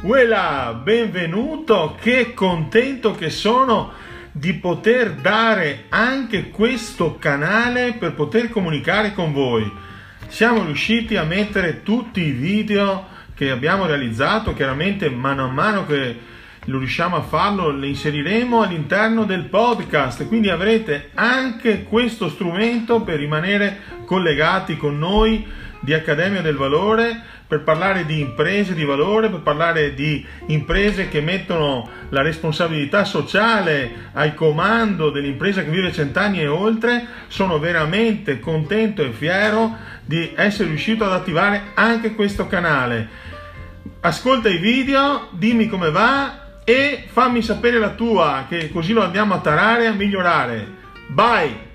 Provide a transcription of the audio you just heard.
Uela, benvenuto, che contento che sono di poter dare anche questo canale per poter comunicare con voi. Siamo riusciti a mettere tutti i video che abbiamo realizzato, chiaramente mano a mano che lo riusciamo a farlo, le inseriremo all'interno del podcast, quindi avrete anche questo strumento per rimanere collegati con noi di Accademia del Valore per parlare di imprese di valore, per parlare di imprese che mettono la responsabilità sociale al comando dell'impresa che vive cent'anni e oltre. Sono veramente contento e fiero di essere riuscito ad attivare anche questo canale. Ascolta i video, dimmi come va e fammi sapere la tua, che così lo andiamo a tarare e a migliorare. Bye!